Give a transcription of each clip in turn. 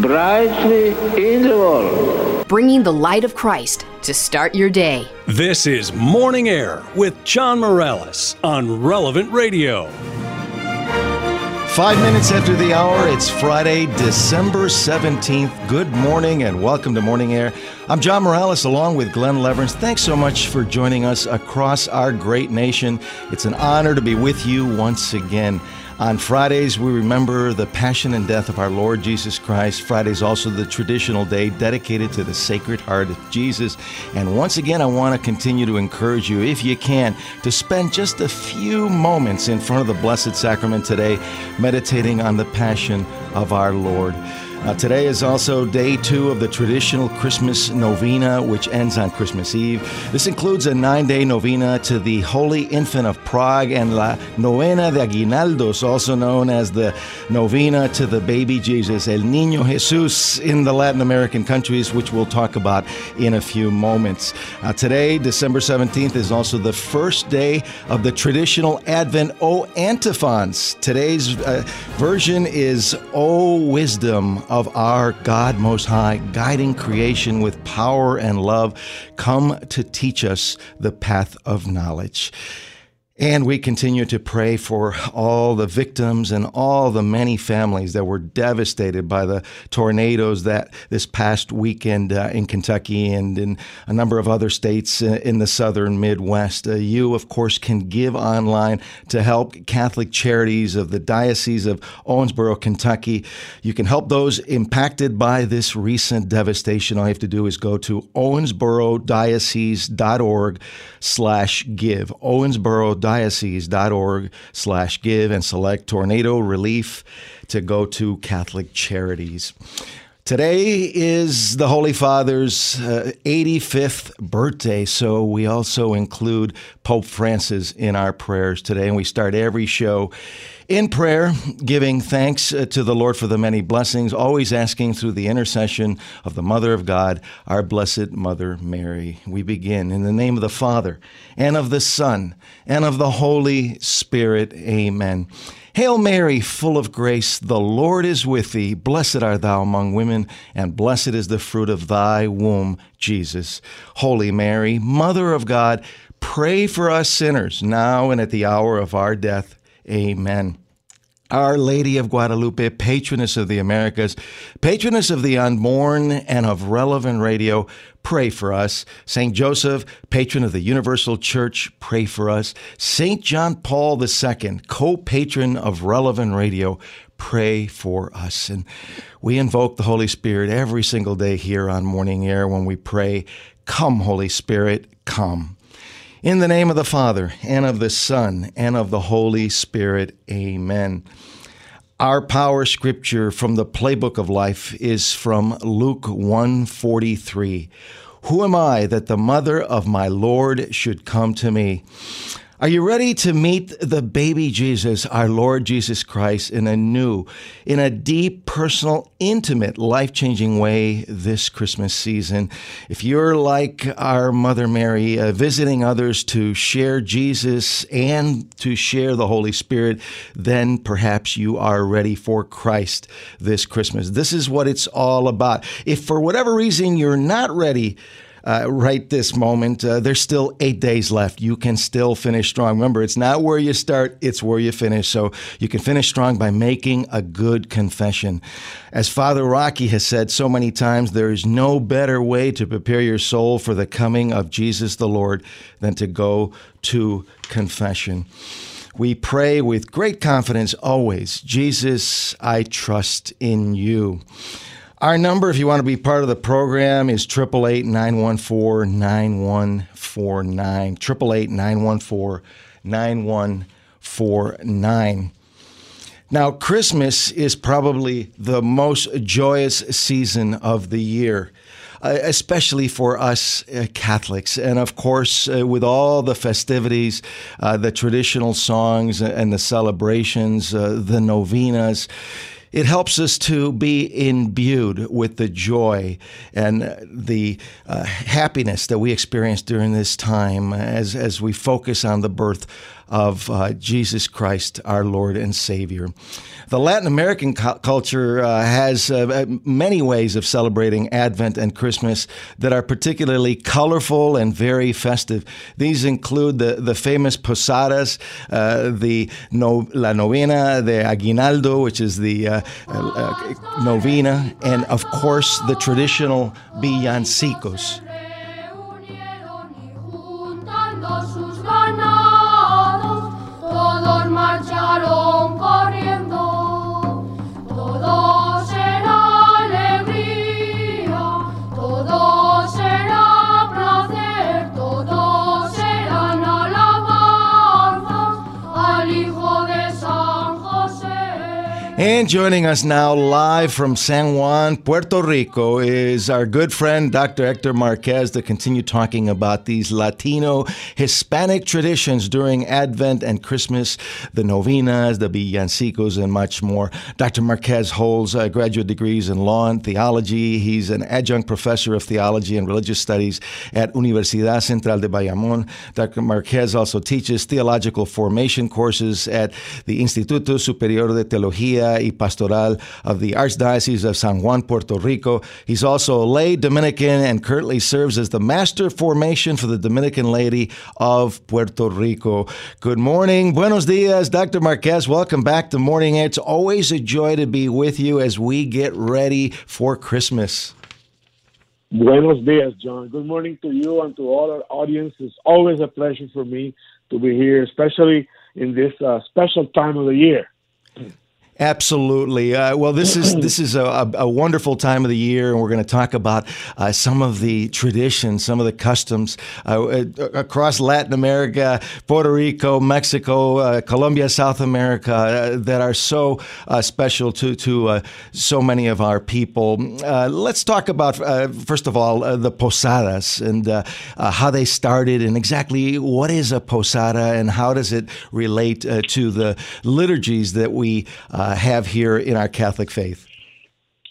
brightly in the world. Bringing the light of Christ to start your day. This is Morning Air with John Morales on Relevant Radio. Five minutes after the hour, it's Friday, December 17th. Good morning and welcome to Morning Air. I'm John Morales along with Glenn Leverance. Thanks so much for joining us across our great nation. It's an honor to be with you once again. On Fridays, we remember the passion and death of our Lord Jesus Christ. Friday's also the traditional day dedicated to the Sacred Heart of Jesus. And once again, I want to continue to encourage you, if you can, to spend just a few moments in front of the Blessed Sacrament today, meditating on the passion of our Lord. Uh, today is also day two of the traditional Christmas novena, which ends on Christmas Eve. This includes a nine day novena to the Holy Infant of Prague and La Novena de Aguinaldos, also known as the novena to the baby Jesus, El Niño Jesus, in the Latin American countries, which we'll talk about in a few moments. Uh, today, December 17th, is also the first day of the traditional Advent O antiphons. Today's uh, version is O Wisdom of our God Most High, guiding creation with power and love, come to teach us the path of knowledge. And we continue to pray for all the victims and all the many families that were devastated by the tornadoes that this past weekend uh, in Kentucky and in a number of other states uh, in the southern Midwest. Uh, you, of course, can give online to help Catholic Charities of the Diocese of Owensboro, Kentucky. You can help those impacted by this recent devastation. All you have to do is go to owensborodiocese.org slash give. Owensboro diocese.org slash give and select tornado relief to go to Catholic Charities. Today is the Holy Father's uh, 85th birthday, so we also include Pope Francis in our prayers today. And we start every show in prayer, giving thanks uh, to the Lord for the many blessings, always asking through the intercession of the Mother of God, our Blessed Mother Mary. We begin in the name of the Father, and of the Son, and of the Holy Spirit. Amen. Hail Mary, full of grace, the Lord is with thee. Blessed art thou among women, and blessed is the fruit of thy womb, Jesus. Holy Mary, Mother of God, pray for us sinners, now and at the hour of our death. Amen. Our Lady of Guadalupe, patroness of the Americas, patroness of the unborn and of relevant radio, pray for us. St. Joseph, patron of the Universal Church, pray for us. St. John Paul II, co patron of relevant radio, pray for us. And we invoke the Holy Spirit every single day here on Morning Air when we pray, Come, Holy Spirit, come. In the name of the Father, and of the Son, and of the Holy Spirit, amen. Our power scripture from the playbook of life is from Luke 143. Who am I that the mother of my Lord should come to me? Are you ready to meet the baby Jesus, our Lord Jesus Christ, in a new, in a deep, personal, intimate, life changing way this Christmas season? If you're like our Mother Mary, uh, visiting others to share Jesus and to share the Holy Spirit, then perhaps you are ready for Christ this Christmas. This is what it's all about. If for whatever reason you're not ready, uh, right this moment. Uh, there's still eight days left. You can still finish strong. Remember, it's not where you start, it's where you finish. So you can finish strong by making a good confession. As Father Rocky has said so many times, there is no better way to prepare your soul for the coming of Jesus the Lord than to go to confession. We pray with great confidence always Jesus, I trust in you. Our number, if you want to be part of the program, is 888 914 9149. 888 914 9149. Now, Christmas is probably the most joyous season of the year. uh, especially for us uh, Catholics. And of course, uh, with all the festivities, uh, the traditional songs and the celebrations, uh, the novenas, it helps us to be imbued with the joy and the uh, happiness that we experience during this time as, as we focus on the birth of uh, Jesus Christ, our Lord and Savior. The Latin American cu- culture uh, has uh, many ways of celebrating Advent and Christmas that are particularly colorful and very festive. These include the, the famous posadas, uh, the no, La Novena, the Aguinaldo, which is the uh, uh, novena, and of course the traditional villancicos. And joining us now live from San Juan, Puerto Rico, is our good friend Dr. Hector Marquez to continue talking about these Latino Hispanic traditions during Advent and Christmas, the novenas, the villancicos, and much more. Dr. Marquez holds uh, graduate degrees in law and theology. He's an adjunct professor of theology and religious studies at Universidad Central de Bayamón. Dr. Marquez also teaches theological formation courses at the Instituto Superior de Teología y Pastoral of the Archdiocese of San Juan, Puerto Rico. He's also a lay Dominican and currently serves as the Master Formation for the Dominican Lady of Puerto Rico. Good morning. Buenos dias, Dr. Marquez. Welcome back to Morning Air. It's always a joy to be with you as we get ready for Christmas. Buenos dias, John. Good morning to you and to all our audience. It's always a pleasure for me to be here, especially in this uh, special time of the year. Absolutely. Uh, well, this is this is a, a, wonderful time of the year, and we're going to talk about uh, some of the traditions, some of the customs uh, across Latin America, Puerto Rico, Mexico, uh, Colombia, South America uh, that are so uh, special to to so many of our people. let's talk about first of all the posadas and how they started, and exactly what is a posada and how does it relate to the liturgies that we uh, have here in our Catholic faith?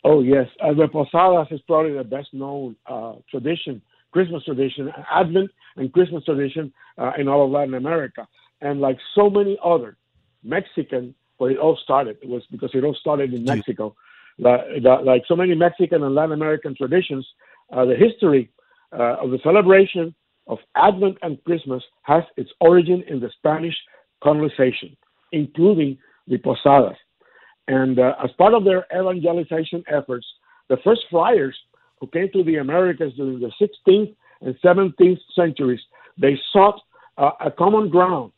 Oh, yes. Uh, the Posadas is probably the best known uh, tradition, Christmas tradition, Advent and Christmas tradition uh, in all of Latin America. And like so many other Mexican, where it all started, it was because it all started in Mexico. like so many Mexican and Latin American traditions, uh, the history uh, of the celebration of Advent and Christmas has its origin in the Spanish colonization, including the Posadas. And uh, as part of their evangelization efforts, the first friars who came to the Americas during the 16th and 17th centuries, they sought uh, a common ground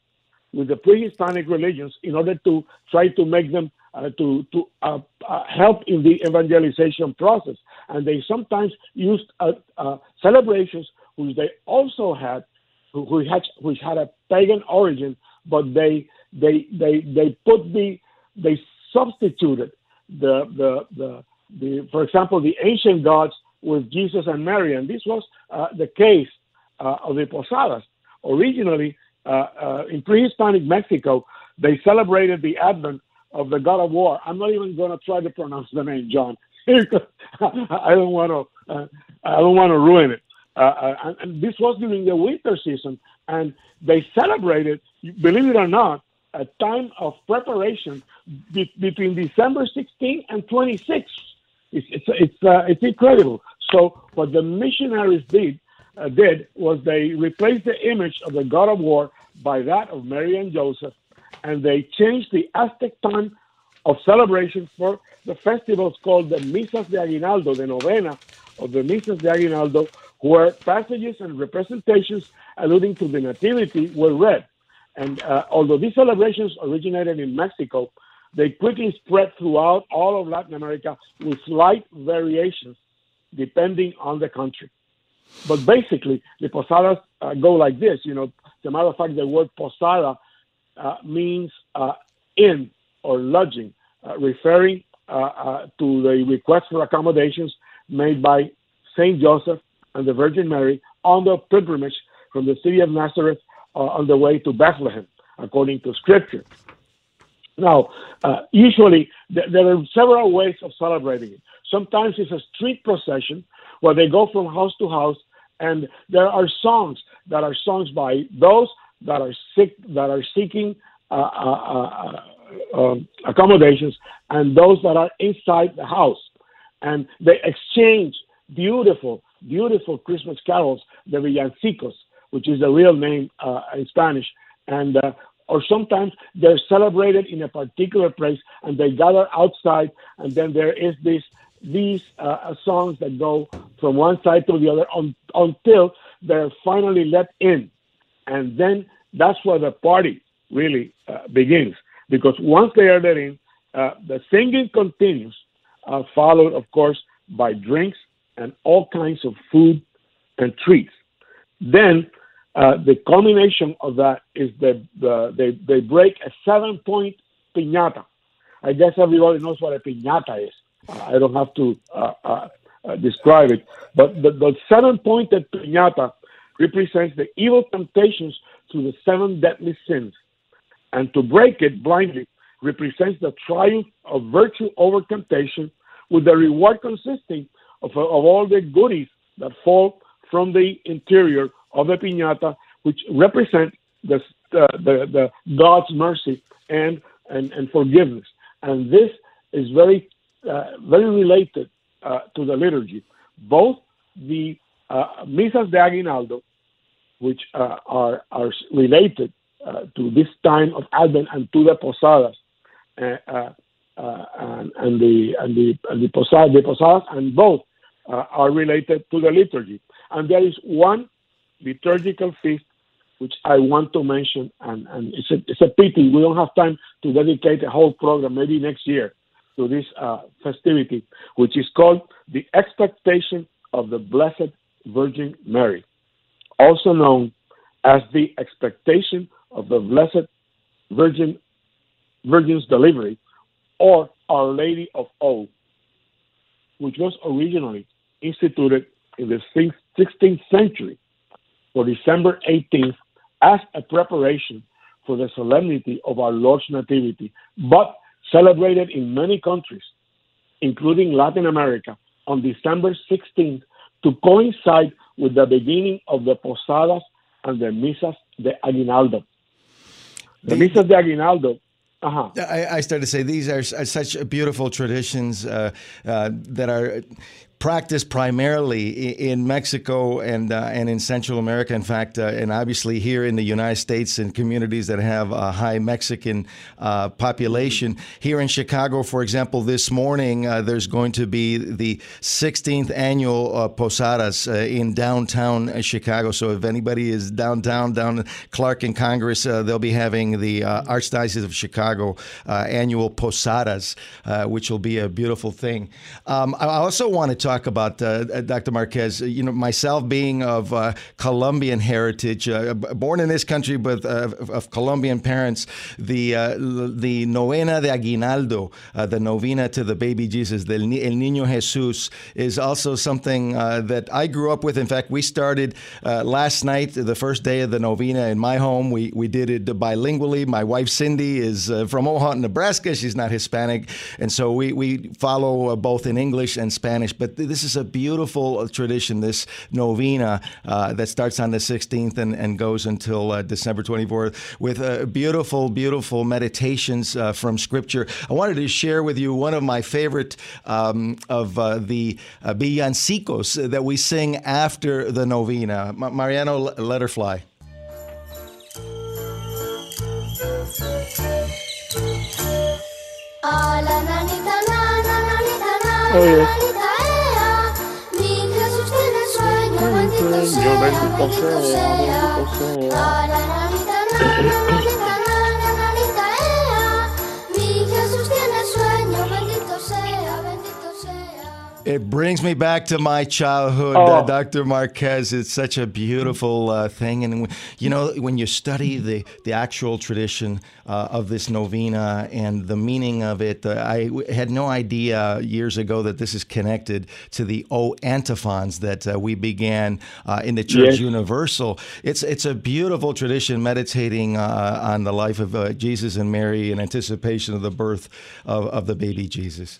with the pre-Hispanic religions in order to try to make them uh, to to uh, uh, help in the evangelization process. And they sometimes used uh, celebrations which they also had, which had which had a pagan origin, but they they they they put the they substituted the, the, the, the, for example, the ancient gods with Jesus and Mary. And this was uh, the case uh, of the Posadas. Originally, uh, uh in pre Hispanic Mexico, they celebrated the advent of the god of war. I'm not even going to try to pronounce the name, John. I don't want to. Uh, I don't want to ruin it. Uh, and, and this was during the winter season, and they celebrated. Believe it or not, a time of preparation be, between December 16 and 26. It's it's it's, uh, it's incredible. So what the missionaries did uh, did was they replaced the image of the God of War by that of Mary and Joseph, and they changed the Aztec time of celebration for the festivals called the Misas de Aguinaldo, the novena of the Misas de Aguinaldo, where passages and representations alluding to the Nativity were read. And uh, although these celebrations originated in Mexico, they quickly spread throughout all of Latin America with slight variations depending on the country. But basically, the posadas uh, go like this. You know, as a matter of fact, the word posada uh, means uh, inn or lodging, uh, referring uh, to the request for accommodations made by Saint Joseph and the Virgin Mary on the pilgrimage from the city of Nazareth uh, on the way to Bethlehem, according to Scripture. Now, uh, usually th- there are several ways of celebrating it. Sometimes it's a street procession where they go from house to house, and there are songs that are songs by those that are sick that are seeking uh, uh, uh, um, accommodations and those that are inside the house, and they exchange beautiful, beautiful Christmas carols, the villancicos, which is the real name uh, in Spanish, and uh, or sometimes they're celebrated in a particular place and they gather outside, and then there is this these uh, songs that go from one side to the other on, until they're finally let in, and then that's where the party really uh, begins. Because once they are let in, uh, the singing continues, uh, followed, of course, by drinks and all kinds of food and treats. Then uh, the culmination of that is that the, they, they break a seven point piñata. I guess everybody knows what a piñata is. Uh, I don't have to uh, uh, uh describe it. But the, the seven pointed piñata represents the evil temptations through the seven deadly sins. And to break it blindly represents the triumph of virtue over temptation, with the reward consisting of, of all the goodies that fall from the interior of the piñata, which represent the, uh, the, the God's mercy and, and, and forgiveness. And this is very, uh, very related uh, to the liturgy. Both the uh, misas de aguinaldo, which uh, are, are related uh, to this time of Advent and to the posadas, and, and, the and the and the posadas, the posadas and both are related to the liturgy. And there is one liturgical feast which I want to mention, and, and it's, a, it's a pity we don't have time to dedicate a whole program, maybe next year, to this uh, festivity, which is called the expectation of the Blessed Virgin Mary, also known as the expectation of the Blessed Virgin Virgin's delivery, or Our Lady of All, which was originally instituted in the 16th century for December 18th as a preparation for the solemnity of our Lord's Nativity, but celebrated in many countries, including Latin America, on December 16th to coincide with the beginning of the Posadas and the Misas de Aguinaldo. The, the Misas de Aguinaldo uh-huh. I, I, started to say these are, are such beautiful traditions uh, uh, that are practiced primarily in Mexico and uh, and in Central America. In fact, uh, and obviously here in the United States in communities that have a high Mexican uh, population. Here in Chicago, for example, this morning uh, there's going to be the 16th annual uh, Posadas uh, in downtown Chicago. So if anybody is downtown, down Clark and Congress, they'll be having the Archdiocese of Chicago annual Posadas, which will be a beautiful thing. Um, I also want to talk about uh, uh Dr. Marquez. You know, myself being of uh, Colombian heritage, uh, born in this country, but uh, of Colombian parents, the the novena de Aguinaldo, the novena to the baby Jesus, the El Niño Jesús, is also something that I grew up with. In fact, we started last night, the first day of the novena in my home. We we did it bilingually. My wife Cindy is from Omaha, Nebraska. She's not Hispanic, and so we we follow both in English and Spanish. But this is a beautiful uh, tradition, this novena uh, that starts on the 16th and, and goes until uh, December 24th with uh, beautiful, beautiful meditations uh, from Scripture. I wanted to share with you one of my favorite um, of uh, the villancicos that we sing after the novena. Mariano, let her fly. Oh, yeah. Yo, ben, It brings me back to my childhood, Oh. uh, Dr. Marquez. It's such a beautiful uh, thing. And, you know, when you study the, the actual tradition uh, of this novena and the meaning of it, uh, I w- had no idea years ago that this is connected to the O antiphons that uh, we began uh, in the Church Yes. Universal. It's, it's a beautiful tradition meditating uh, on the life of uh, Jesus and Mary in anticipation of the birth of, of the baby Jesus.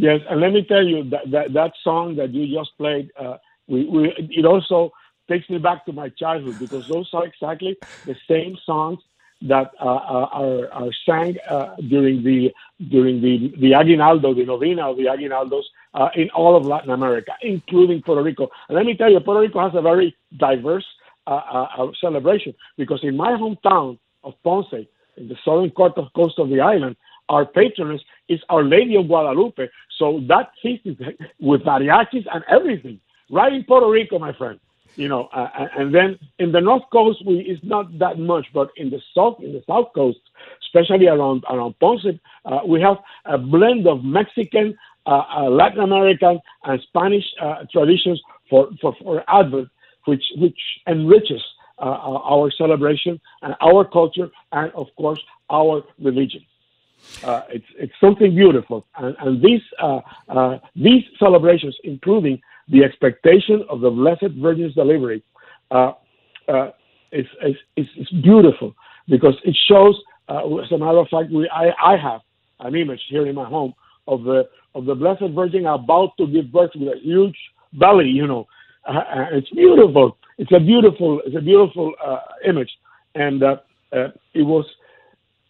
Yes, and let me tell you that that, that song that you just played, uh, we, we it also takes me back to my childhood because those are exactly the same songs that uh, uh, are, are sang uh, during the during the the aguinaldo, the novena of the aguinaldos uh, in all of Latin America, including Puerto Rico. And let me tell you, Puerto Rico has a very diverse uh, uh, celebration because in my hometown of Ponce, in the southern coast of, coast of the island, our patroness is Our Lady of Guadalupe. So that feast is with mariachis and everything, right in Puerto Rico, my friend. You know, uh, and then in the north coast, we it's not that much, but in the south, in the south coast, especially around around Ponce, uh, we have a blend of Mexican, uh, uh, Latin American, and Spanish uh, traditions for, for for Advent, which which enriches uh, our celebration and our culture, and of course our religion. Uh, it's it's something beautiful, and, and these uh, uh, these celebrations, including the expectation of the Blessed Virgin's delivery, uh, uh, is, is, is, beautiful because it shows. Uh, as a matter of fact, we, I, I have an image here in my home of the of the Blessed Virgin about to give birth with a huge belly. You know, uh, it's beautiful. It's a beautiful it's a beautiful image, and it was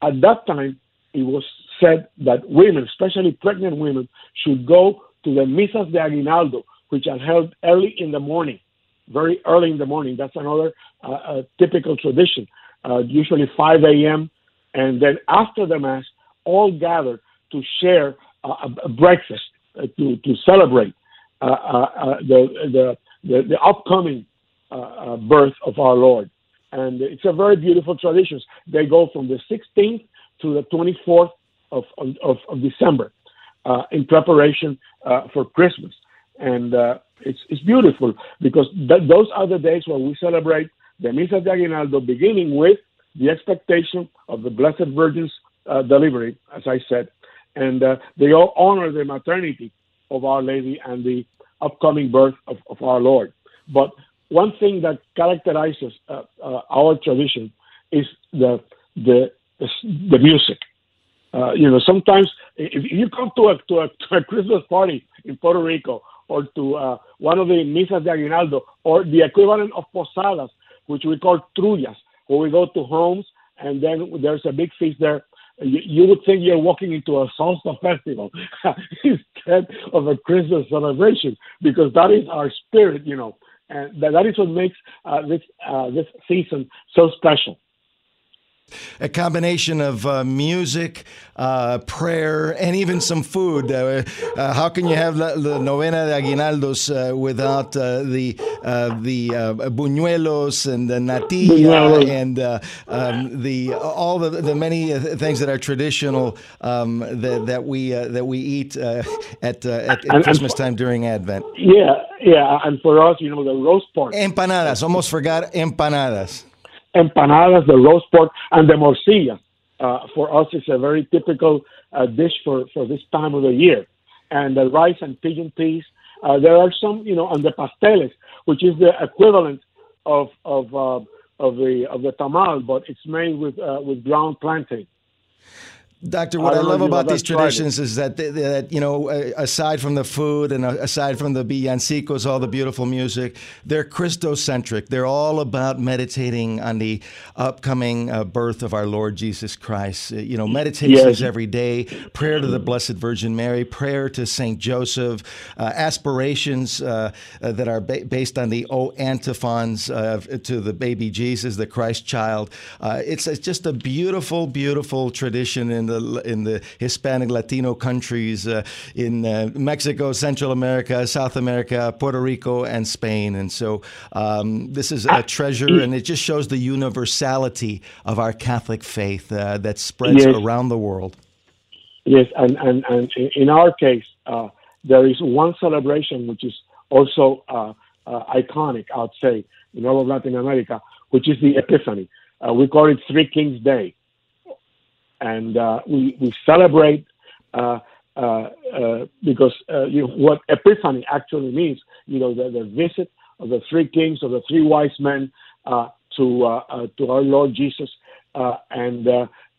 at that time it was said that women, especially pregnant women, should go to the misas de aguinaldo, which are held early in the morning, very early in the morning. That's another uh, typical tradition, uh, usually 5 a.m. And then after the mass, all gather to share a, a breakfast uh, to to celebrate uh, uh, uh, the, the the the upcoming birth of our Lord. And it's a very beautiful tradition. They go from the 16th to the 24th of, of, of December uh, in preparation uh, for Christmas. And uh, it's, it's beautiful because th- those are the days where we celebrate the Misa de Aguinaldo, beginning with the expectation of the Blessed Virgin's uh, delivery, as I said. And uh, they all honor the maternity of Our Lady and the upcoming birth of, of our Lord. But one thing that characterizes uh, uh, our tradition is the the the, music. Uh, you know, sometimes if you come to a, to a to a Christmas party in Puerto Rico or to uh, one of the misas de aguinaldo or the equivalent of posadas, which we call trullas, where we go to homes and then there's a big feast there. You, you would think you're walking into a salsa festival instead of a Christmas celebration because that is our spirit, you know, and that, that is what makes uh, this uh, this season so special. A combination of uh, music, uh, prayer, and even some food. Uh, uh, how can you have the, the novena de aguinaldos uh, without uh, the uh, the uh, buñuelos and the natilla and uh, um, the all the, the many things that are traditional um, that, that we uh, that we eat uh, at, uh, at, And- at and Christmas for- time during Advent? Yeah, yeah, and for us, you know, the roast pork, Empanadas. Almost forgot empanadas. Empanadas, the roast pork, and the morcilla. Uh, for us, it's a very typical uh, dish for, for this time of the year. And the rice and pigeon peas. Uh, there are some, you know, and the pasteles, which is the equivalent of of uh, of the of the tamal, but it's made with uh, with ground plantain. Doctor, what I I, love about these traditions is that, that you know, aside from the food and aside from the villancicos, all the beautiful music, they're Christocentric. They're all about meditating on the upcoming uh, birth of our Lord Jesus Christ. Uh, you know, meditations Yes. every day, prayer to the Blessed Virgin Mary, prayer to Saint Joseph, uh, aspirations uh, uh, that are ba- based on the O antiphons uh, to the baby Jesus, the Christ child. Uh, it's, it's just a beautiful, beautiful tradition in the in the Hispanic Latino countries, uh, in uh, Mexico, Central America, South America, Puerto Rico, and Spain. And so um, this is a treasure, and it just shows the universality of our Catholic faith uh, that spreads Yes. around the world. Yes, and and, and in- our case, uh, there is one celebration which is also uh, uh, iconic, I would say, in all of Latin America, which is the Epiphany. Uh, we call it Three Kings Day, and uh, we we celebrate uh, uh, uh, because you know what Epiphany actually means. You know the, the visit of the three kings of the three wise men uh, to to our Lord Jesus, uh, and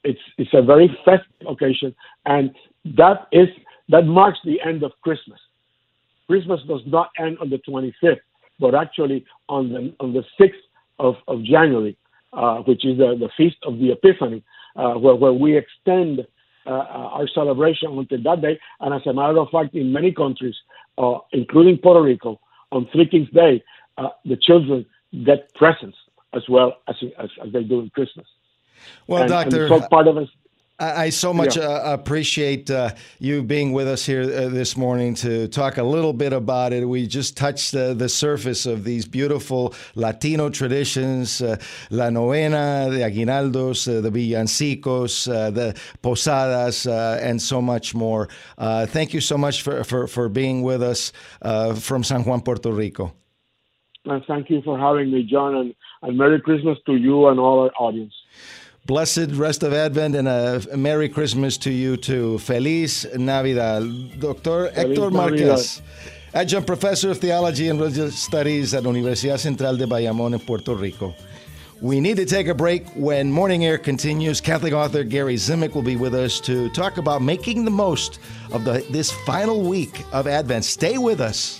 it's it's a very festive occasion, and that is that marks the end of Christmas. Christmas does not end on the 25th, but actually on the on the 6th of, of January, uh, which is the, the feast of the Epiphany, uh, where, where we extend uh, our celebration until that day. And as a matter of fact, in many countries, uh, including Puerto Rico, on Three Kings Day, uh, the children get presents as well as, as, as they do in Christmas. Well, and, Doctor, and so part of. I, I so much Yeah. uh, appreciate uh, you being with us here uh, this morning to talk a little bit about it. We just touched the surface of these beautiful Latino traditions, uh, La Novena, the Aguinaldos, uh, the Villancicos, uh, the Posadas, uh, and so much more. Uh, thank you so much for, for, for being with us uh, from San Juan, Puerto Rico. And thank you for having me, John, and, and Merry Christmas to you and all our audience. Blessed rest of Advent and a Merry Christmas to you too. Feliz Navidad. Doctor Feliz Hector Navidad. Marquez, Adjunct Professor of Theology and Religious Studies at Universidad Central de Bayamón in Puerto Rico. We need to take a break. When Morning Air continues, Catholic author Gary Zimak will be with us to talk about making the most of the, this final week of Advent. Stay with us.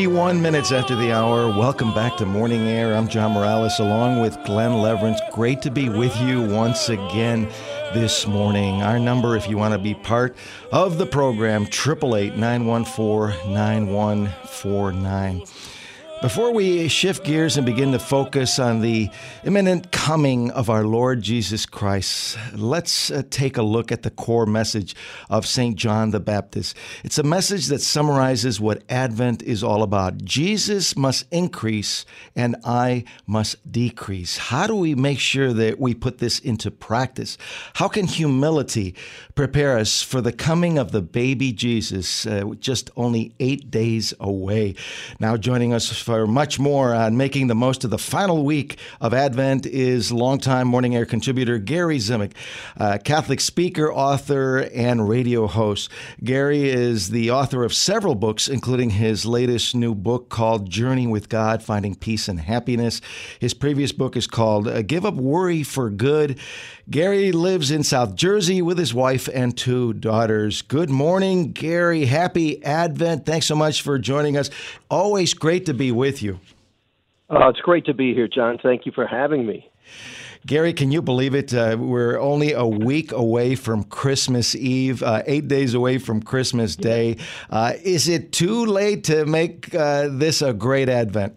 31 minutes after the hour. Welcome back to Morning Air. I'm John Morales along with Glenn Leverance. Great to be with you once again this morning. Our number, if you want to be part of the program, 888 914 9149. Before we shift gears and begin to focus on the imminent coming of our Lord Jesus Christ, let's uh, take a look at the core message of St. John the Baptist. It's a message that summarizes what Advent is all about. Jesus must increase and I must decrease. How do we make sure that we put this into practice? How can humility prepare us for the coming of the baby Jesus, uh, just only eight days away? Now, joining us for much more on making the most of the final week of Advent is longtime Morning Air contributor Gary Zimak, uh, Catholic speaker, author, and radio host. Gary is the author of several books, including his latest new book called Journey with God Finding Peace and Happiness. His previous book is called uh, Give Up Worry for Good. Gary lives in South Jersey with his wife and two daughters. Good morning, Gary. Happy Advent. Thanks so much for joining us. Always great to be with you. Oh, it's great to be here, John. Thank you for having me. Gary, can you believe it? Uh, we're only a week away from Christmas Eve, uh, eight days away from Christmas Day. Uh, is it too late to make uh, this a great Advent?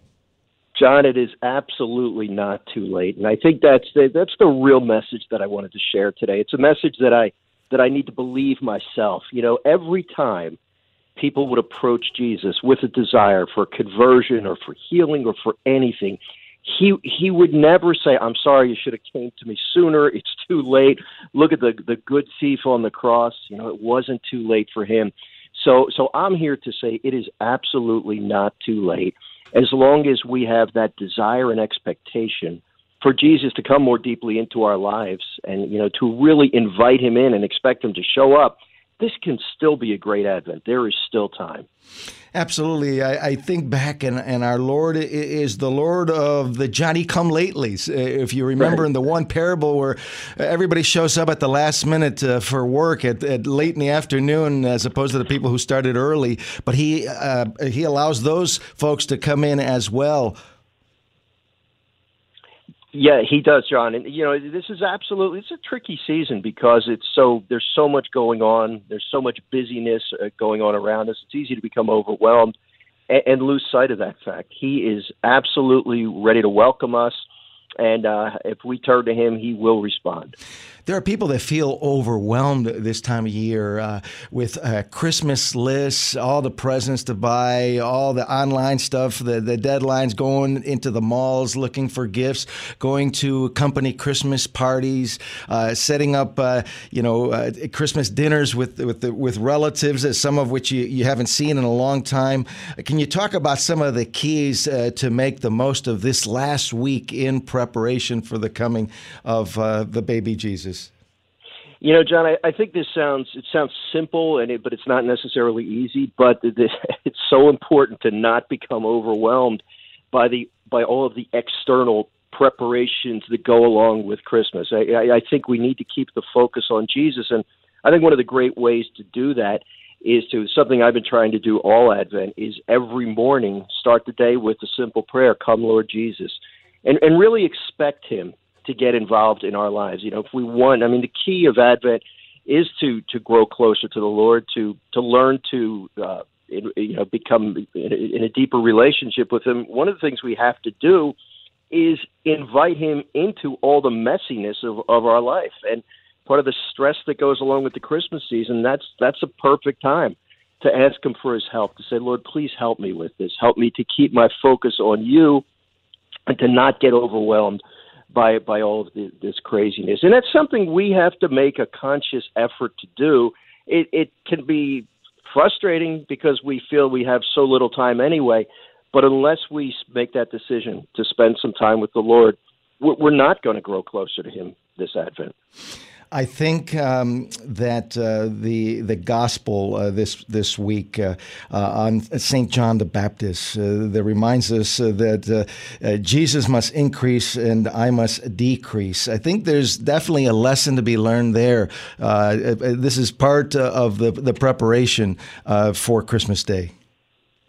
John, it is absolutely not too late, and I think that's the that's the real message that I wanted to share today. It's a message that I that I need to believe myself. You know, every time people would approach Jesus with a desire for conversion or for healing or for anything, he he would never say, "I'm sorry, you should have came to me sooner. It's too late. Look at the the good thief on the cross. You know, it wasn't too late for him." So, so I'm here to say it is absolutely not too late. As long as we have that desire and expectation for Jesus to come more deeply into our lives, and you know, to really invite Him in and expect Him to show up, this can still be a great Advent. There is still time. Absolutely. I, I, think back, and, and our Lord is the Lord of the Johnny come latelys. If you remember right. in the one parable where everybody shows up at the last minute uh, for work at, at, late in the afternoon, as opposed to the people who started early, but he uh, he allows those folks to come in as well. Yeah, he does, John. And you know, this is absolutely it's a tricky season because it's so there's so much going on. There's so much busyness uh, going on around us. It's easy to become overwhelmed and, and lose sight of that fact. He is absolutely ready to welcome us, and uh, if we turn to him, he will respond. There are people that feel overwhelmed this time of year uh, with uh, Christmas lists, all the presents to buy, all the online stuff, the, the deadlines, going into the malls looking for gifts, going to company Christmas parties, uh, setting up, uh, you know, uh, Christmas dinners with with the, with relatives, uh, some of which you, you haven't seen in a long time. Can you talk about some of the keys to make the most of this last week in preparation for the coming of the baby Jesus? You know, John, I, I think this sounds it sounds simple, and it, but it's not necessarily easy. But this, it's so important to not become overwhelmed by the by all of the external preparations that go along with Christmas. I, I, I think we need to keep the focus on Jesus, and I think one of the great ways to do that is to something I've been trying to do all Advent is every morning start the day with a simple prayer, "Come, Lord Jesus," and and really expect Him to get involved in our lives. You know, if we want, I mean, the key of Advent is to to grow closer to the Lord, to to learn to uh, you know become in a deeper relationship with Him. One of the things we have to do is invite Him into all the messiness of of our life and part of the stress that goes along with the Christmas season. That's that's a perfect time to ask Him for His help. To say, Lord, please help me with this. Help me to keep my focus on You and to not get overwhelmed by by all of the, this craziness, and that's something we have to make a conscious effort to do. It, it can be frustrating because we feel we have so little time anyway, but unless we make that decision to spend some time with the Lord, we're not going to grow closer to Him this Advent. I think um, that uh, the the gospel uh, this this week uh, uh on Saint John the Baptist uh, that reminds us that Jesus must increase and I must decrease. I think there's definitely a lesson to be learned there. this is part of the the preparation for Christmas Day.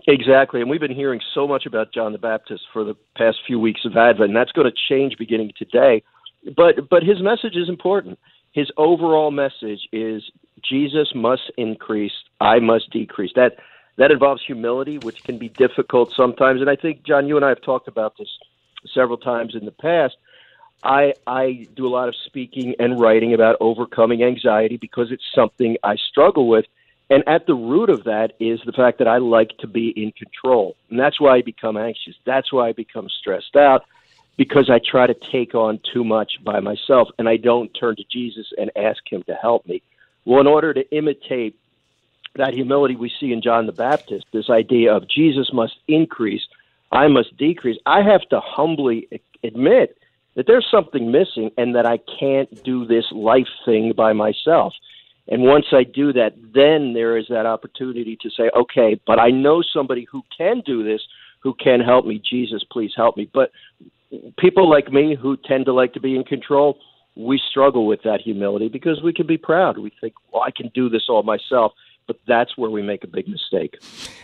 Exactly, and we've been hearing so much about John the Baptist for the past few weeks of Advent, and that's going to change beginning today. But but his message is important his overall message is Jesus must increase, I must decrease. That that involves humility, which can be difficult sometimes. And I think John, you and I have talked about this several times in the past. I I do a lot of speaking and writing about overcoming anxiety because it's something I struggle with. And at the root of that is the fact that I like to be in control. And that's why I become anxious. That's why I become stressed out because I try to take on too much by myself and I don't turn to Jesus and ask him to help me. Well, in order to imitate that humility we see in John the Baptist, this idea of Jesus must increase, I must decrease, I have to humbly admit that there's something missing and that I can't do this life thing by myself. And once I do that, then there is that opportunity to say, okay, but I know somebody who can do this, who can help me. Jesus, please help me. But people like me who tend to like to be in control, we struggle with that humility because we can be proud. We think, well, I can do this all myself but that's where we make a big mistake.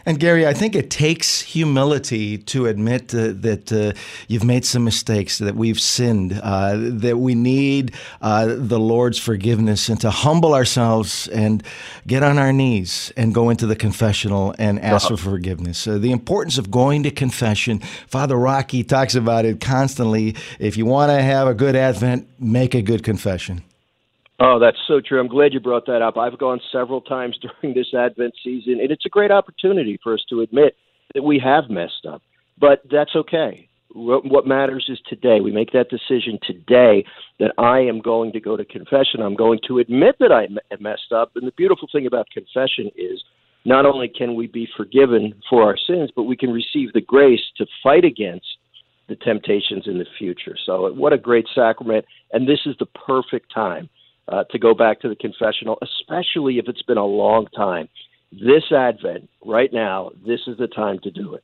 And Gary, I think it takes humility to admit uh, that uh, you've made some mistakes, that we've sinned, uh, that we need uh, the Lord's forgiveness, and to humble ourselves and get on our knees and go into the confessional and ask uh-huh. for forgiveness. the importance of going to confession. Father Rocky talks about it constantly. If you want to have a good Advent, make a good confession. Oh, that's so true. I'm glad you brought that up. I've gone several times during this Advent season, and it's a great opportunity for us to admit that we have messed up. But that's okay. What matters is today. We make that decision today that I am going to go to confession. I'm going to admit that I messed up. And the beautiful thing about confession is not only can we be forgiven for our sins, but we can receive the grace to fight against the temptations in the future. So, what a great sacrament. And this is the perfect time uh, to go back to the confessional, especially if it's been a long time. This Advent, right now, this is the time to do it.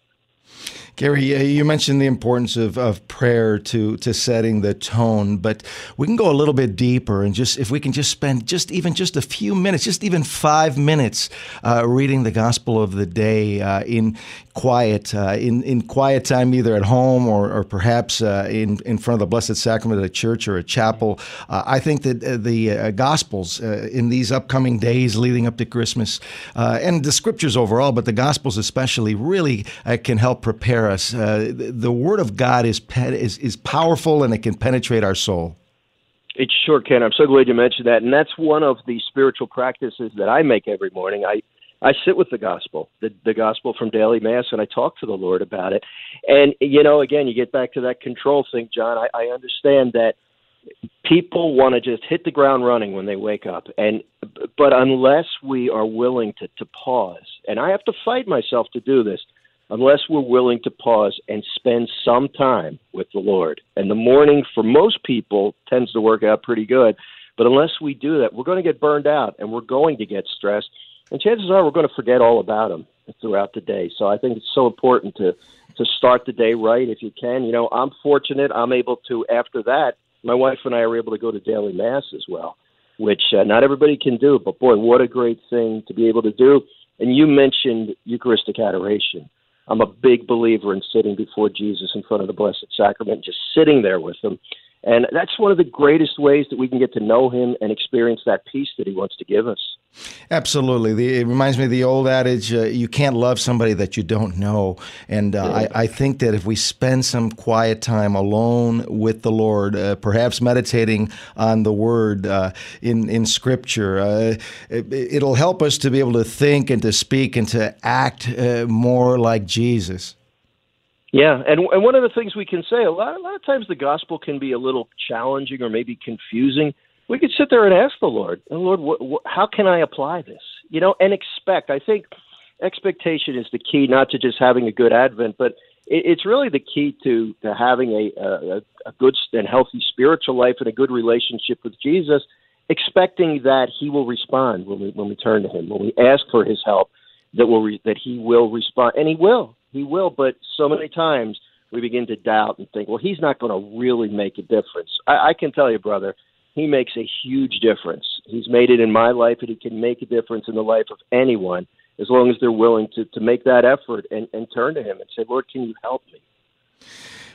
Gary, uh, you mentioned the importance of, of prayer to, to setting the tone, but we can go a little bit deeper and just if we can just spend just even just a few minutes, just even five minutes, uh, reading the Gospel of the day uh, in quiet, uh, in in quiet time, either at home or, or perhaps uh, in in front of the Blessed Sacrament at a church or a chapel. Uh, I think that the Gospels in these upcoming days leading up to Christmas and the Scriptures overall, but the Gospels especially, really can help prepare us. Uh, the Word of God is, is is powerful and it can penetrate our soul. It sure can. I'm so glad you mentioned that, and that's one of the spiritual practices that I make every morning. I I sit with the gospel, the, the gospel from daily mass, and I talk to the Lord about it. And you know, again, you get back to that control thing, John. I, I understand that people want to just hit the ground running when they wake up, and but unless we are willing to to pause, and I have to fight myself to do this unless we're willing to pause and spend some time with the Lord. And the morning for most people tends to work out pretty good. But unless we do that, we're going to get burned out and we're going to get stressed. And chances are we're going to forget all about them throughout the day. So I think it's so important to to start the day right if you can. You know, I'm fortunate I'm able to after that, my wife and I are able to go to daily mass as well, which uh, not everybody can do, but boy, what a great thing to be able to do. And you mentioned Eucharistic adoration. I'm a big believer in sitting before Jesus in front of the Blessed Sacrament, just sitting there with him. And that's one of the greatest ways that we can get to know him and experience that peace that he wants to give us. Absolutely. The, it reminds me of the old adage uh, you can't love somebody that you don't know. And uh, yeah. I, I, think that if we spend some quiet time alone with the Lord, uh, perhaps meditating on the Word uh, in, in Scripture, uh, it, will help us to be able to think and to speak and to act uh, more like Jesus. Yeah, and and one of the things we can say a lot a lot of times the gospel can be a little challenging or maybe confusing we could sit there and ask the Lord, oh, Lord, wh- wh- how can I apply this? You know, and expect. I think expectation is the key, not to just having a good Advent, but it, it's really the key to to having a, a a good and healthy spiritual life and a good relationship with Jesus. Expecting that He will respond when we when we turn to Him, when we ask for His help, that will re- that He will respond, and He will, He will. But so many times we begin to doubt and think, well, He's not going to really make a difference. I, I can tell you, brother, he makes a huge difference. He's made it in my life, and he can make a difference in the life of anyone as long as they're willing to, to make that effort and, and turn to him and say, Lord, can you help me?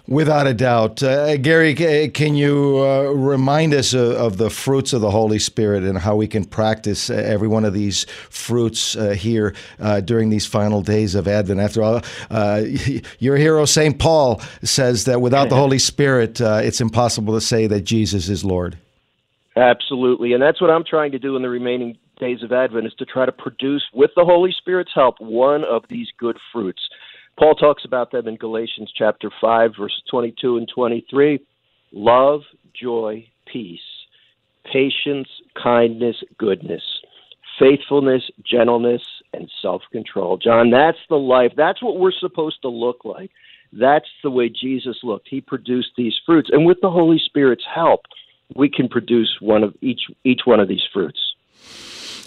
Without a doubt. Uh, Gary, can you uh, remind us of, of, the fruits of the Holy Spirit and how we can practice uh, every one of these fruits uh, here uh, during these final days of Advent? After all, uh, your hero, St. Paul, says that without the Holy Spirit, it's impossible to say that Jesus is Lord. Absolutely. And that's what I'm trying to do in the remaining days of Advent is to try to produce, with the Holy Spirit's help, one of these good fruits. Paul talks about them in Galatians chapter 5, verses 22 and 23 love, joy, peace, patience, kindness, goodness, faithfulness, gentleness, and self control. John, that's the life. That's what we're supposed to look like. That's the way Jesus looked. He produced these fruits. And with the Holy Spirit's help, we can produce one of each each one of these fruits.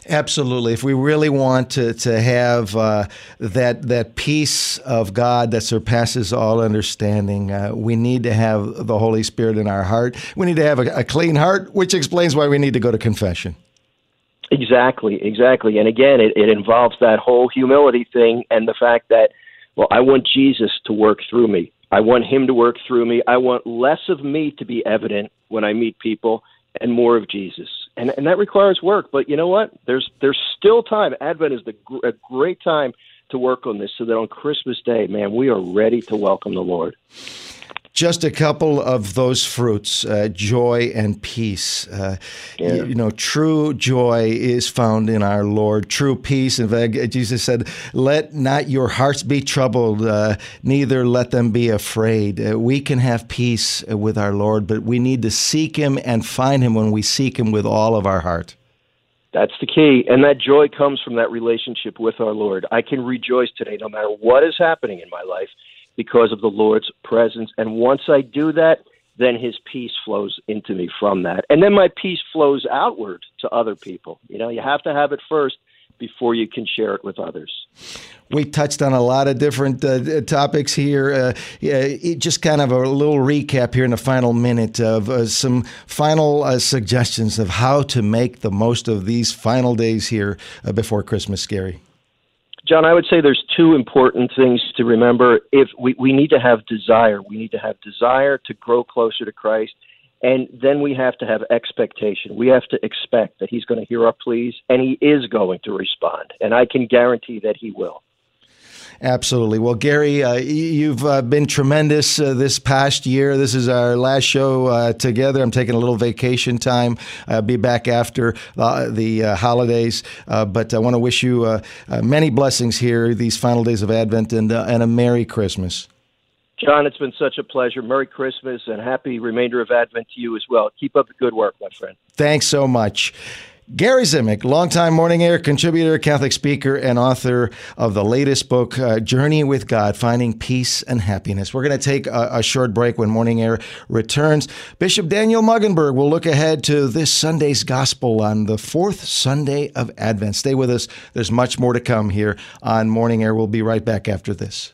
Absolutely. If we really want to, to have uh, that that peace of God that surpasses all understanding, uh, we need to have the Holy Spirit in our heart. We need to have a, a clean heart, which explains why we need to go to confession. Exactly, exactly. And again, it, it involves that whole humility thing and the fact that, well, I want Jesus to work through me. I want him to work through me. I want less of me to be evident when I meet people and more of Jesus. And and that requires work, but you know what? There's there's still time. Advent is the a great time to work on this so that on Christmas Day, man, we are ready to welcome the Lord just a couple of those fruits uh, joy and peace uh, yeah. you, you, know true joy is found in our lord true peace in fact jesus said let not your hearts be troubled uh, neither let them be afraid uh, we can have peace with our lord but we need to seek him and find him when we seek him with all of our heart That's the key. And that joy comes from that relationship with our Lord. I can rejoice today no matter what is happening in my life because of the Lord's presence. And once I do that, then his peace flows into me from that. And then my peace flows outward to other people. You know, you have to have it first before you can share it with others. We touched on a lot of different uh, topics here. Uh, yeah, just kind of a little recap here in the final minute of uh, some final uh, suggestions of how to make the most of these final days here uh, before Christmas, Gary. John, I would say there's two important things to remember. If we, we need to have desire, we need to have desire to grow closer to Christ, and then we have to have expectation. We have to expect that He's going to hear our pleas, and He is going to respond. And I can guarantee that He will. Absolutely. Well, Gary, uh, you've uh, been tremendous uh, this past year. This is our last show uh, together. I'm taking a little vacation time. I'll be back after uh, the uh, holidays. but I want to wish you many blessings here these final days of Advent and, and a Merry Christmas. John, it's been such a pleasure. Merry Christmas and happy remainder of Advent to you as well. Keep up the good work, my friend. Thanks so much. Gary Zimak, longtime Morning Air contributor, Catholic speaker, and author of the latest book, uh, Journey with God Finding Peace and Happiness. We're going to take a, a, short break when Morning Air returns. Bishop Daniel Mueggenborg will look ahead to this Sunday's Gospel on the fourth Sunday of Advent. Stay with us. There's much more to come here on Morning Air. We'll be right back after this.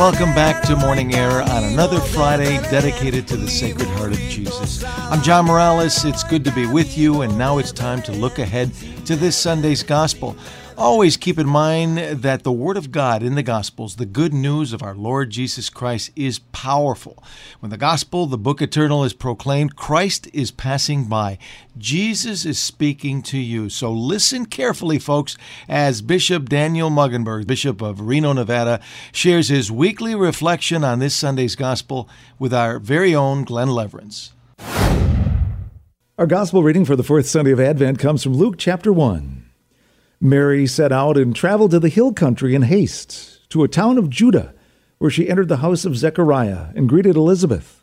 welcome back to Morning Air on another Friday dedicated to the Sacred Heart of Jesus. I'm John Morales. It's good to be with you, and now it's time to look ahead to this Sunday's Gospel. Always keep in mind that the Word of God in the Gospels, the good news of our Lord Jesus Christ, is powerful. When the Gospel, the Book Eternal, is proclaimed, Christ is passing by. Jesus is speaking to you. So listen carefully, folks, as Bishop Daniel Mueggenborg, Bishop of Reno, Nevada, shares his weekly reflection on this Sunday's Gospel with our very own Glenn Leverance. Our Gospel reading for the fourth Sunday of Advent comes from Luke chapter 1. Mary set out and traveled to the hill country in haste, to a town of Judah, where she entered the house of Zechariah and greeted Elizabeth.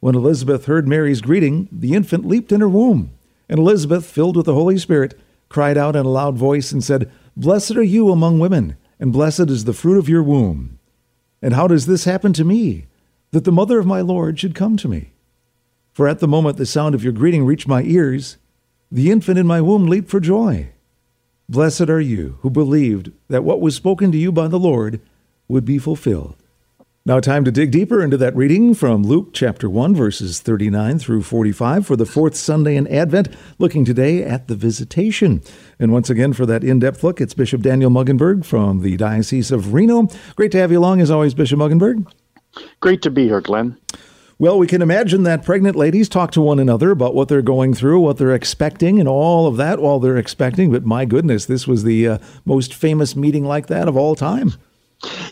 When Elizabeth heard Mary's greeting, the infant leaped in her womb, and Elizabeth, filled with the Holy Spirit, cried out in a loud voice and said, Blessed are you among women, and blessed is the fruit of your womb. And how does this happen to me, that the mother of my Lord should come to me? For at the moment the sound of your greeting reached my ears, the infant in my womb leaped for joy. Blessed are you who believed that what was spoken to you by the Lord would be fulfilled. Now, time to dig deeper into that reading from Luke chapter 1, verses 39 through 45 for the fourth Sunday in Advent, looking today at the visitation. And once again, for that in depth look, it's Bishop Daniel Mueggenborg from the Diocese of Reno. Great to have you along, as always, Bishop Mueggenborg. Great to be here, Glenn. Well, we can imagine that pregnant ladies talk to one another about what they're going through, what they're expecting, and all of that while they're expecting. But my goodness, this was the uh, most famous meeting like that of all time.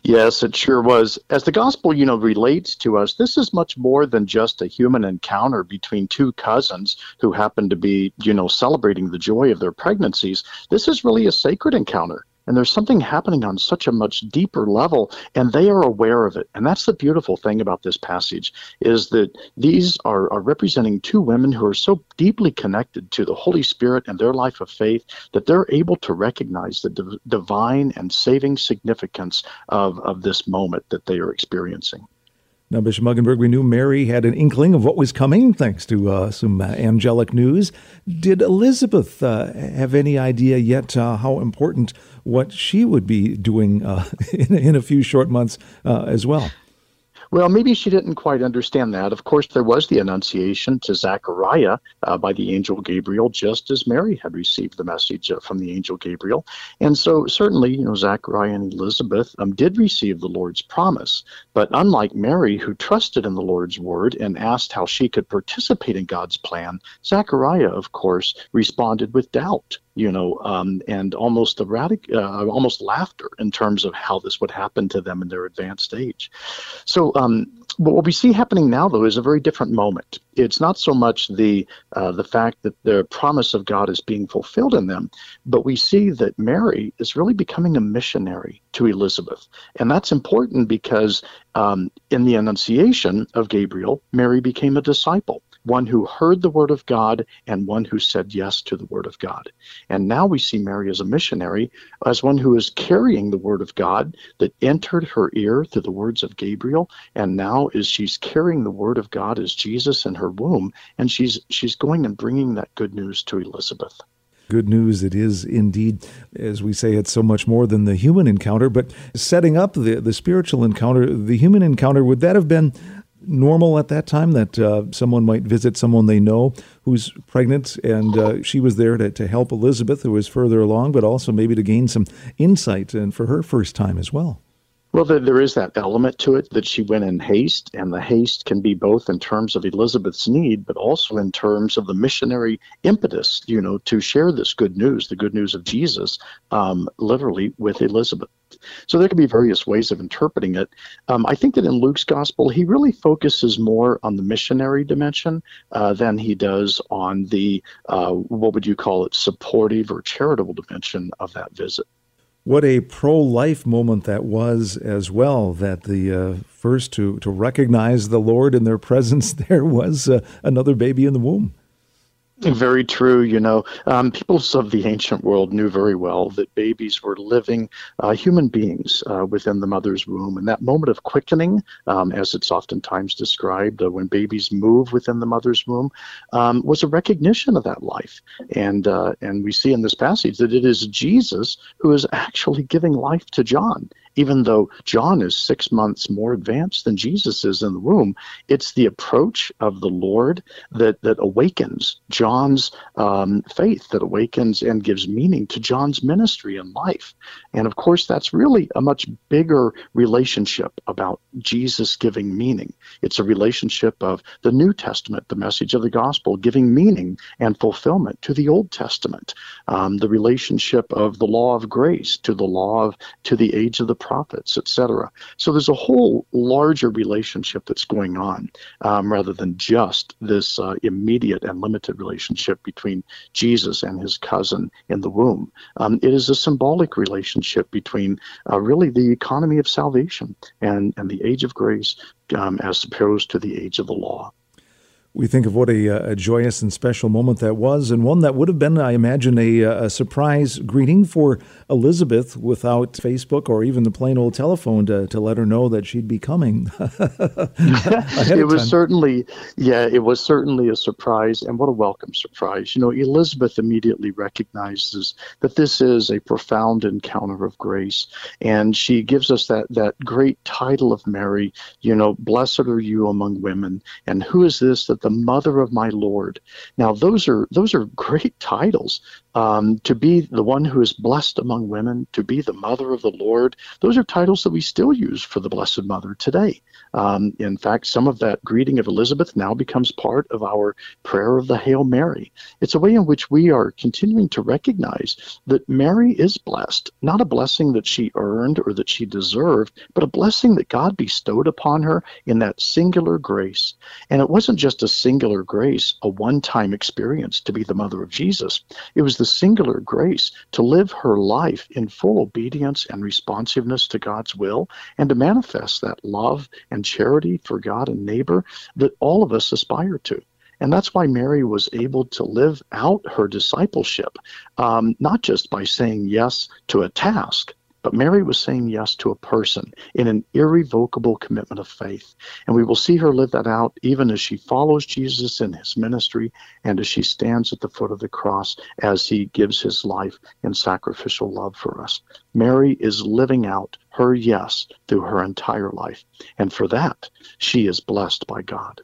Yes, it sure was. As the gospel, you know, relates to us, this is much more than just a human encounter between two cousins who happen to be, you know, celebrating the joy of their pregnancies. This is really a sacred encounter and there's something happening on such a much deeper level and they are aware of it. And that's the beautiful thing about this passage is that these are, are representing two women who are so deeply connected to the holy spirit and their life of faith that they're able to recognize the div- divine and saving significance of, of this moment that they are experiencing now, Bishop Mueggenborg, we knew Mary had an inkling of what was coming thanks to uh, some uh, angelic news. Did Elizabeth uh, have any idea yet uh, how important what she would be doing uh, in, in, a few short months uh, as well? Well, maybe she didn't quite understand that. Of course, there was the annunciation to Zechariah uh, by the angel Gabriel, just as Mary had received the message uh, from the angel Gabriel. And so, certainly, you know, Zechariah and Elizabeth um, did receive the Lord's promise. But unlike Mary, who trusted in the Lord's word and asked how she could participate in God's plan, Zechariah, of course, responded with doubt you know, um, and almost erratic, uh, almost laughter in terms of how this would happen to them in their advanced age. So, um, but what we see happening now, though, is a very different moment. It's not so much the uh, the fact that the promise of God is being fulfilled in them, but we see that Mary is really becoming a missionary to Elizabeth, and that's important because um, in the Annunciation of Gabriel, Mary became a disciple one who heard the word of God and one who said yes to the word of God. And now we see Mary as a missionary, as one who is carrying the word of God that entered her ear through the words of Gabriel, and now is she's carrying the word of God as Jesus in her womb, and she's she's going and bringing that good news to Elizabeth. Good news it is indeed. As we say, it's so much more than the human encounter, but setting up the, the spiritual encounter, the human encounter, would that have been normal at that time that uh, someone might visit someone they know who's pregnant and uh, she was there to, to help Elizabeth, who was further along, but also maybe to gain some insight and for her first time as well? Well, there, is that element to it that she went in haste, and the haste can be both in terms of Elizabeth's need, but also in terms of the missionary impetus, you know, to share this good news, the good news of Jesus, um, literally with Elizabeth. So there can be various ways of interpreting it. Um, I think that in Luke's gospel, he really focuses more on the missionary dimension uh, than he does on the, uh, what would you call it, supportive or charitable dimension of that visit. What a pro life moment that was as well, that the uh, first to, to recognize the Lord in their presence there was uh, another baby in the womb. Very true. You know, um, peoples of the ancient world knew very well that babies were living uh, human beings uh, within the mother's womb. And that moment of quickening, um, as it's oftentimes described, uh, when babies move within the mother's womb, um, was a recognition of that life. And, uh, and we see in this passage that it is Jesus who is actually giving life to John even though John is six months more advanced than Jesus is in the womb, it's the approach of the Lord that, that awakens John's um, faith, that awakens and gives meaning to John's ministry and life. And of course, that's really a much bigger relationship about Jesus giving meaning. It's a relationship of the New Testament, the message of the gospel, giving meaning and fulfillment to the Old Testament, um, the relationship of the law of grace to the law of to the age of the prophets, etc. So there's a whole larger relationship that's going on um, rather than just this uh, immediate and limited relationship between Jesus and his cousin in the womb. Um, it is a symbolic relationship between uh, really the economy of salvation and, and the age of grace um, as opposed to the age of the law. We think of what a, a, joyous and special moment that was, and one that would have been, I imagine, a, a, surprise greeting for Elizabeth without Facebook or even the plain old telephone to, to let her know that she'd be coming. it was certainly, yeah, it was certainly a surprise, and what a welcome surprise. You know, Elizabeth immediately recognizes that this is a profound encounter of grace, and she gives us that that great title of Mary. You know, blessed are you among women, and who is this that the the mother of my Lord. Now, those are those are great titles. Um, to be the one who is blessed among women, to be the mother of the Lord, those are titles that we still use for the Blessed Mother today. Um, in fact, some of that greeting of Elizabeth now becomes part of our prayer of the Hail Mary. It's a way in which we are continuing to recognize that Mary is blessed, not a blessing that she earned or that she deserved, but a blessing that God bestowed upon her in that singular grace. And it wasn't just a singular grace, a one time experience to be the mother of Jesus. It was the singular grace to live her life in full obedience and responsiveness to God's will and to manifest that love and charity for God and neighbor that all of us aspire to. And that's why Mary was able to live out her discipleship, um, not just by saying yes to a task, but Mary was saying yes to a person in an irrevocable commitment of faith. And we will see her live that out even as she follows Jesus in his ministry and as she stands at the foot of the cross as he gives his life in sacrificial love for us. Mary is living out her yes through her entire life. And for that, she is blessed by God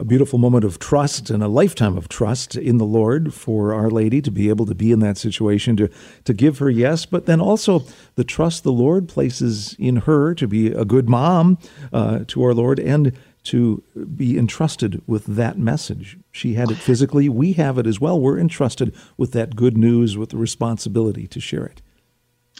a beautiful moment of trust and a lifetime of trust in the Lord for Our Lady to be able to be in that situation, to, to give her yes, but then also the trust the Lord places in her to be a good mom uh, to our Lord and to be entrusted with that message. She had it physically, we have it as well. We're entrusted with that good news, with the responsibility to share it.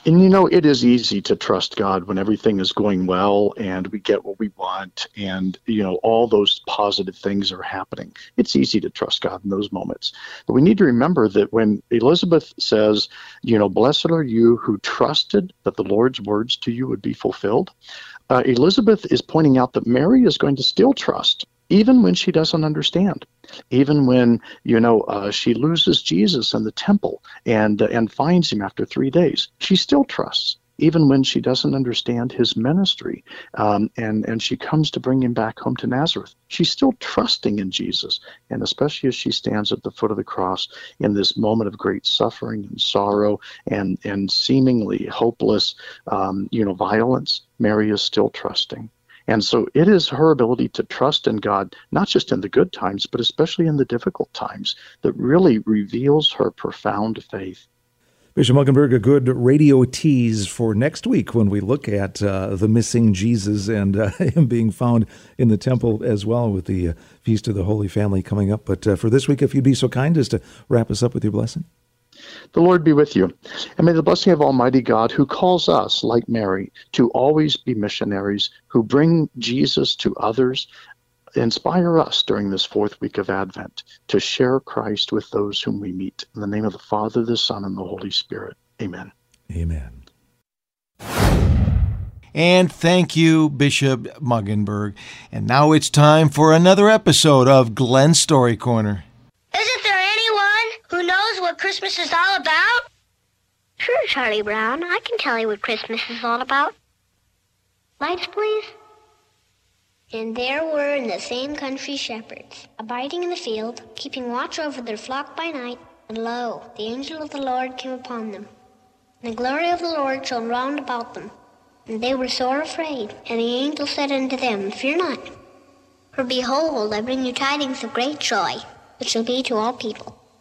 And you know, it is easy to trust God when everything is going well and we get what we want and, you know, all those positive things are happening. It's easy to trust God in those moments. But we need to remember that when Elizabeth says, you know, blessed are you who trusted that the Lord's words to you would be fulfilled, uh, Elizabeth is pointing out that Mary is going to still trust even when she doesn't understand even when you know uh, she loses jesus in the temple and uh, and finds him after three days she still trusts even when she doesn't understand his ministry um, and and she comes to bring him back home to nazareth. She's still trusting in jesus and especially as she stands at the foot of the cross in this moment of great suffering and sorrow and and seemingly hopeless um, you know violence mary is still trusting and so it is her ability to trust in God, not just in the good times, but especially in the difficult times, that really reveals her profound faith. Bishop Mueggenborg, a good radio tease for next week when we look at uh, the missing Jesus and uh, him being found in the temple as well with the uh, Feast of the Holy Family coming up. But uh, for this week, if you'd be so kind as to wrap us up with your blessing. The Lord be with you. And may the blessing of Almighty God, who calls us, like Mary, to always be missionaries, who bring Jesus to others, inspire us during this fourth week of Advent to share Christ with those whom we meet. In the name of the Father, the Son, and the Holy Spirit. Amen. Amen. And thank you, Bishop Mueggenborg. And now it's time for another episode of Glenn Story Corner. Isn't there anyone who knows what Christmas is all about? Sure, Charlie Brown. I can tell you what Christmas is all about. Lights, please. And there were in the same country shepherds, abiding in the field, keeping watch over their flock by night. And lo, the angel of the Lord came upon them. And the glory of the Lord shone round about them. And they were sore afraid. And the angel said unto them, Fear not. For behold, I bring you tidings of great joy, which shall be to all people.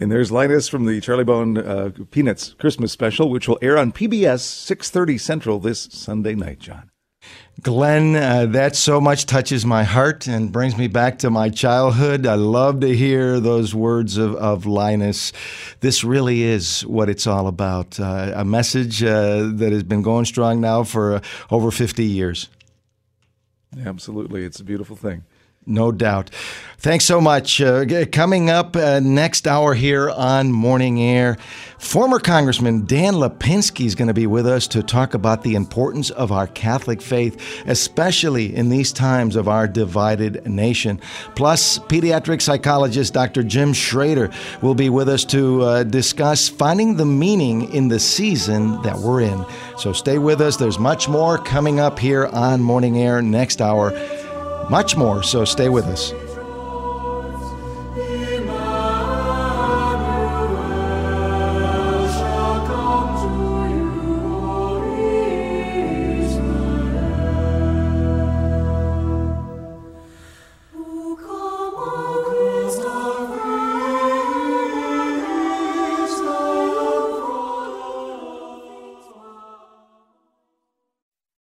And there's Linus from the Charlie Brown uh, Peanuts Christmas special, which will air on PBS 6:30 Central this Sunday night. John. Glenn, uh, that so much touches my heart and brings me back to my childhood. I love to hear those words of, of Linus. This really is what it's all about uh, a message uh, that has been going strong now for uh, over 50 years. Absolutely. It's a beautiful thing. No doubt. Thanks so much. Uh, coming up uh, next hour here on Morning Air, former Congressman Dan Lipinski is going to be with us to talk about the importance of our Catholic faith, especially in these times of our divided nation. Plus, pediatric psychologist Dr. Jim Schrader will be with us to uh, discuss finding the meaning in the season that we're in. So stay with us. There's much more coming up here on Morning Air next hour much more, so stay with us.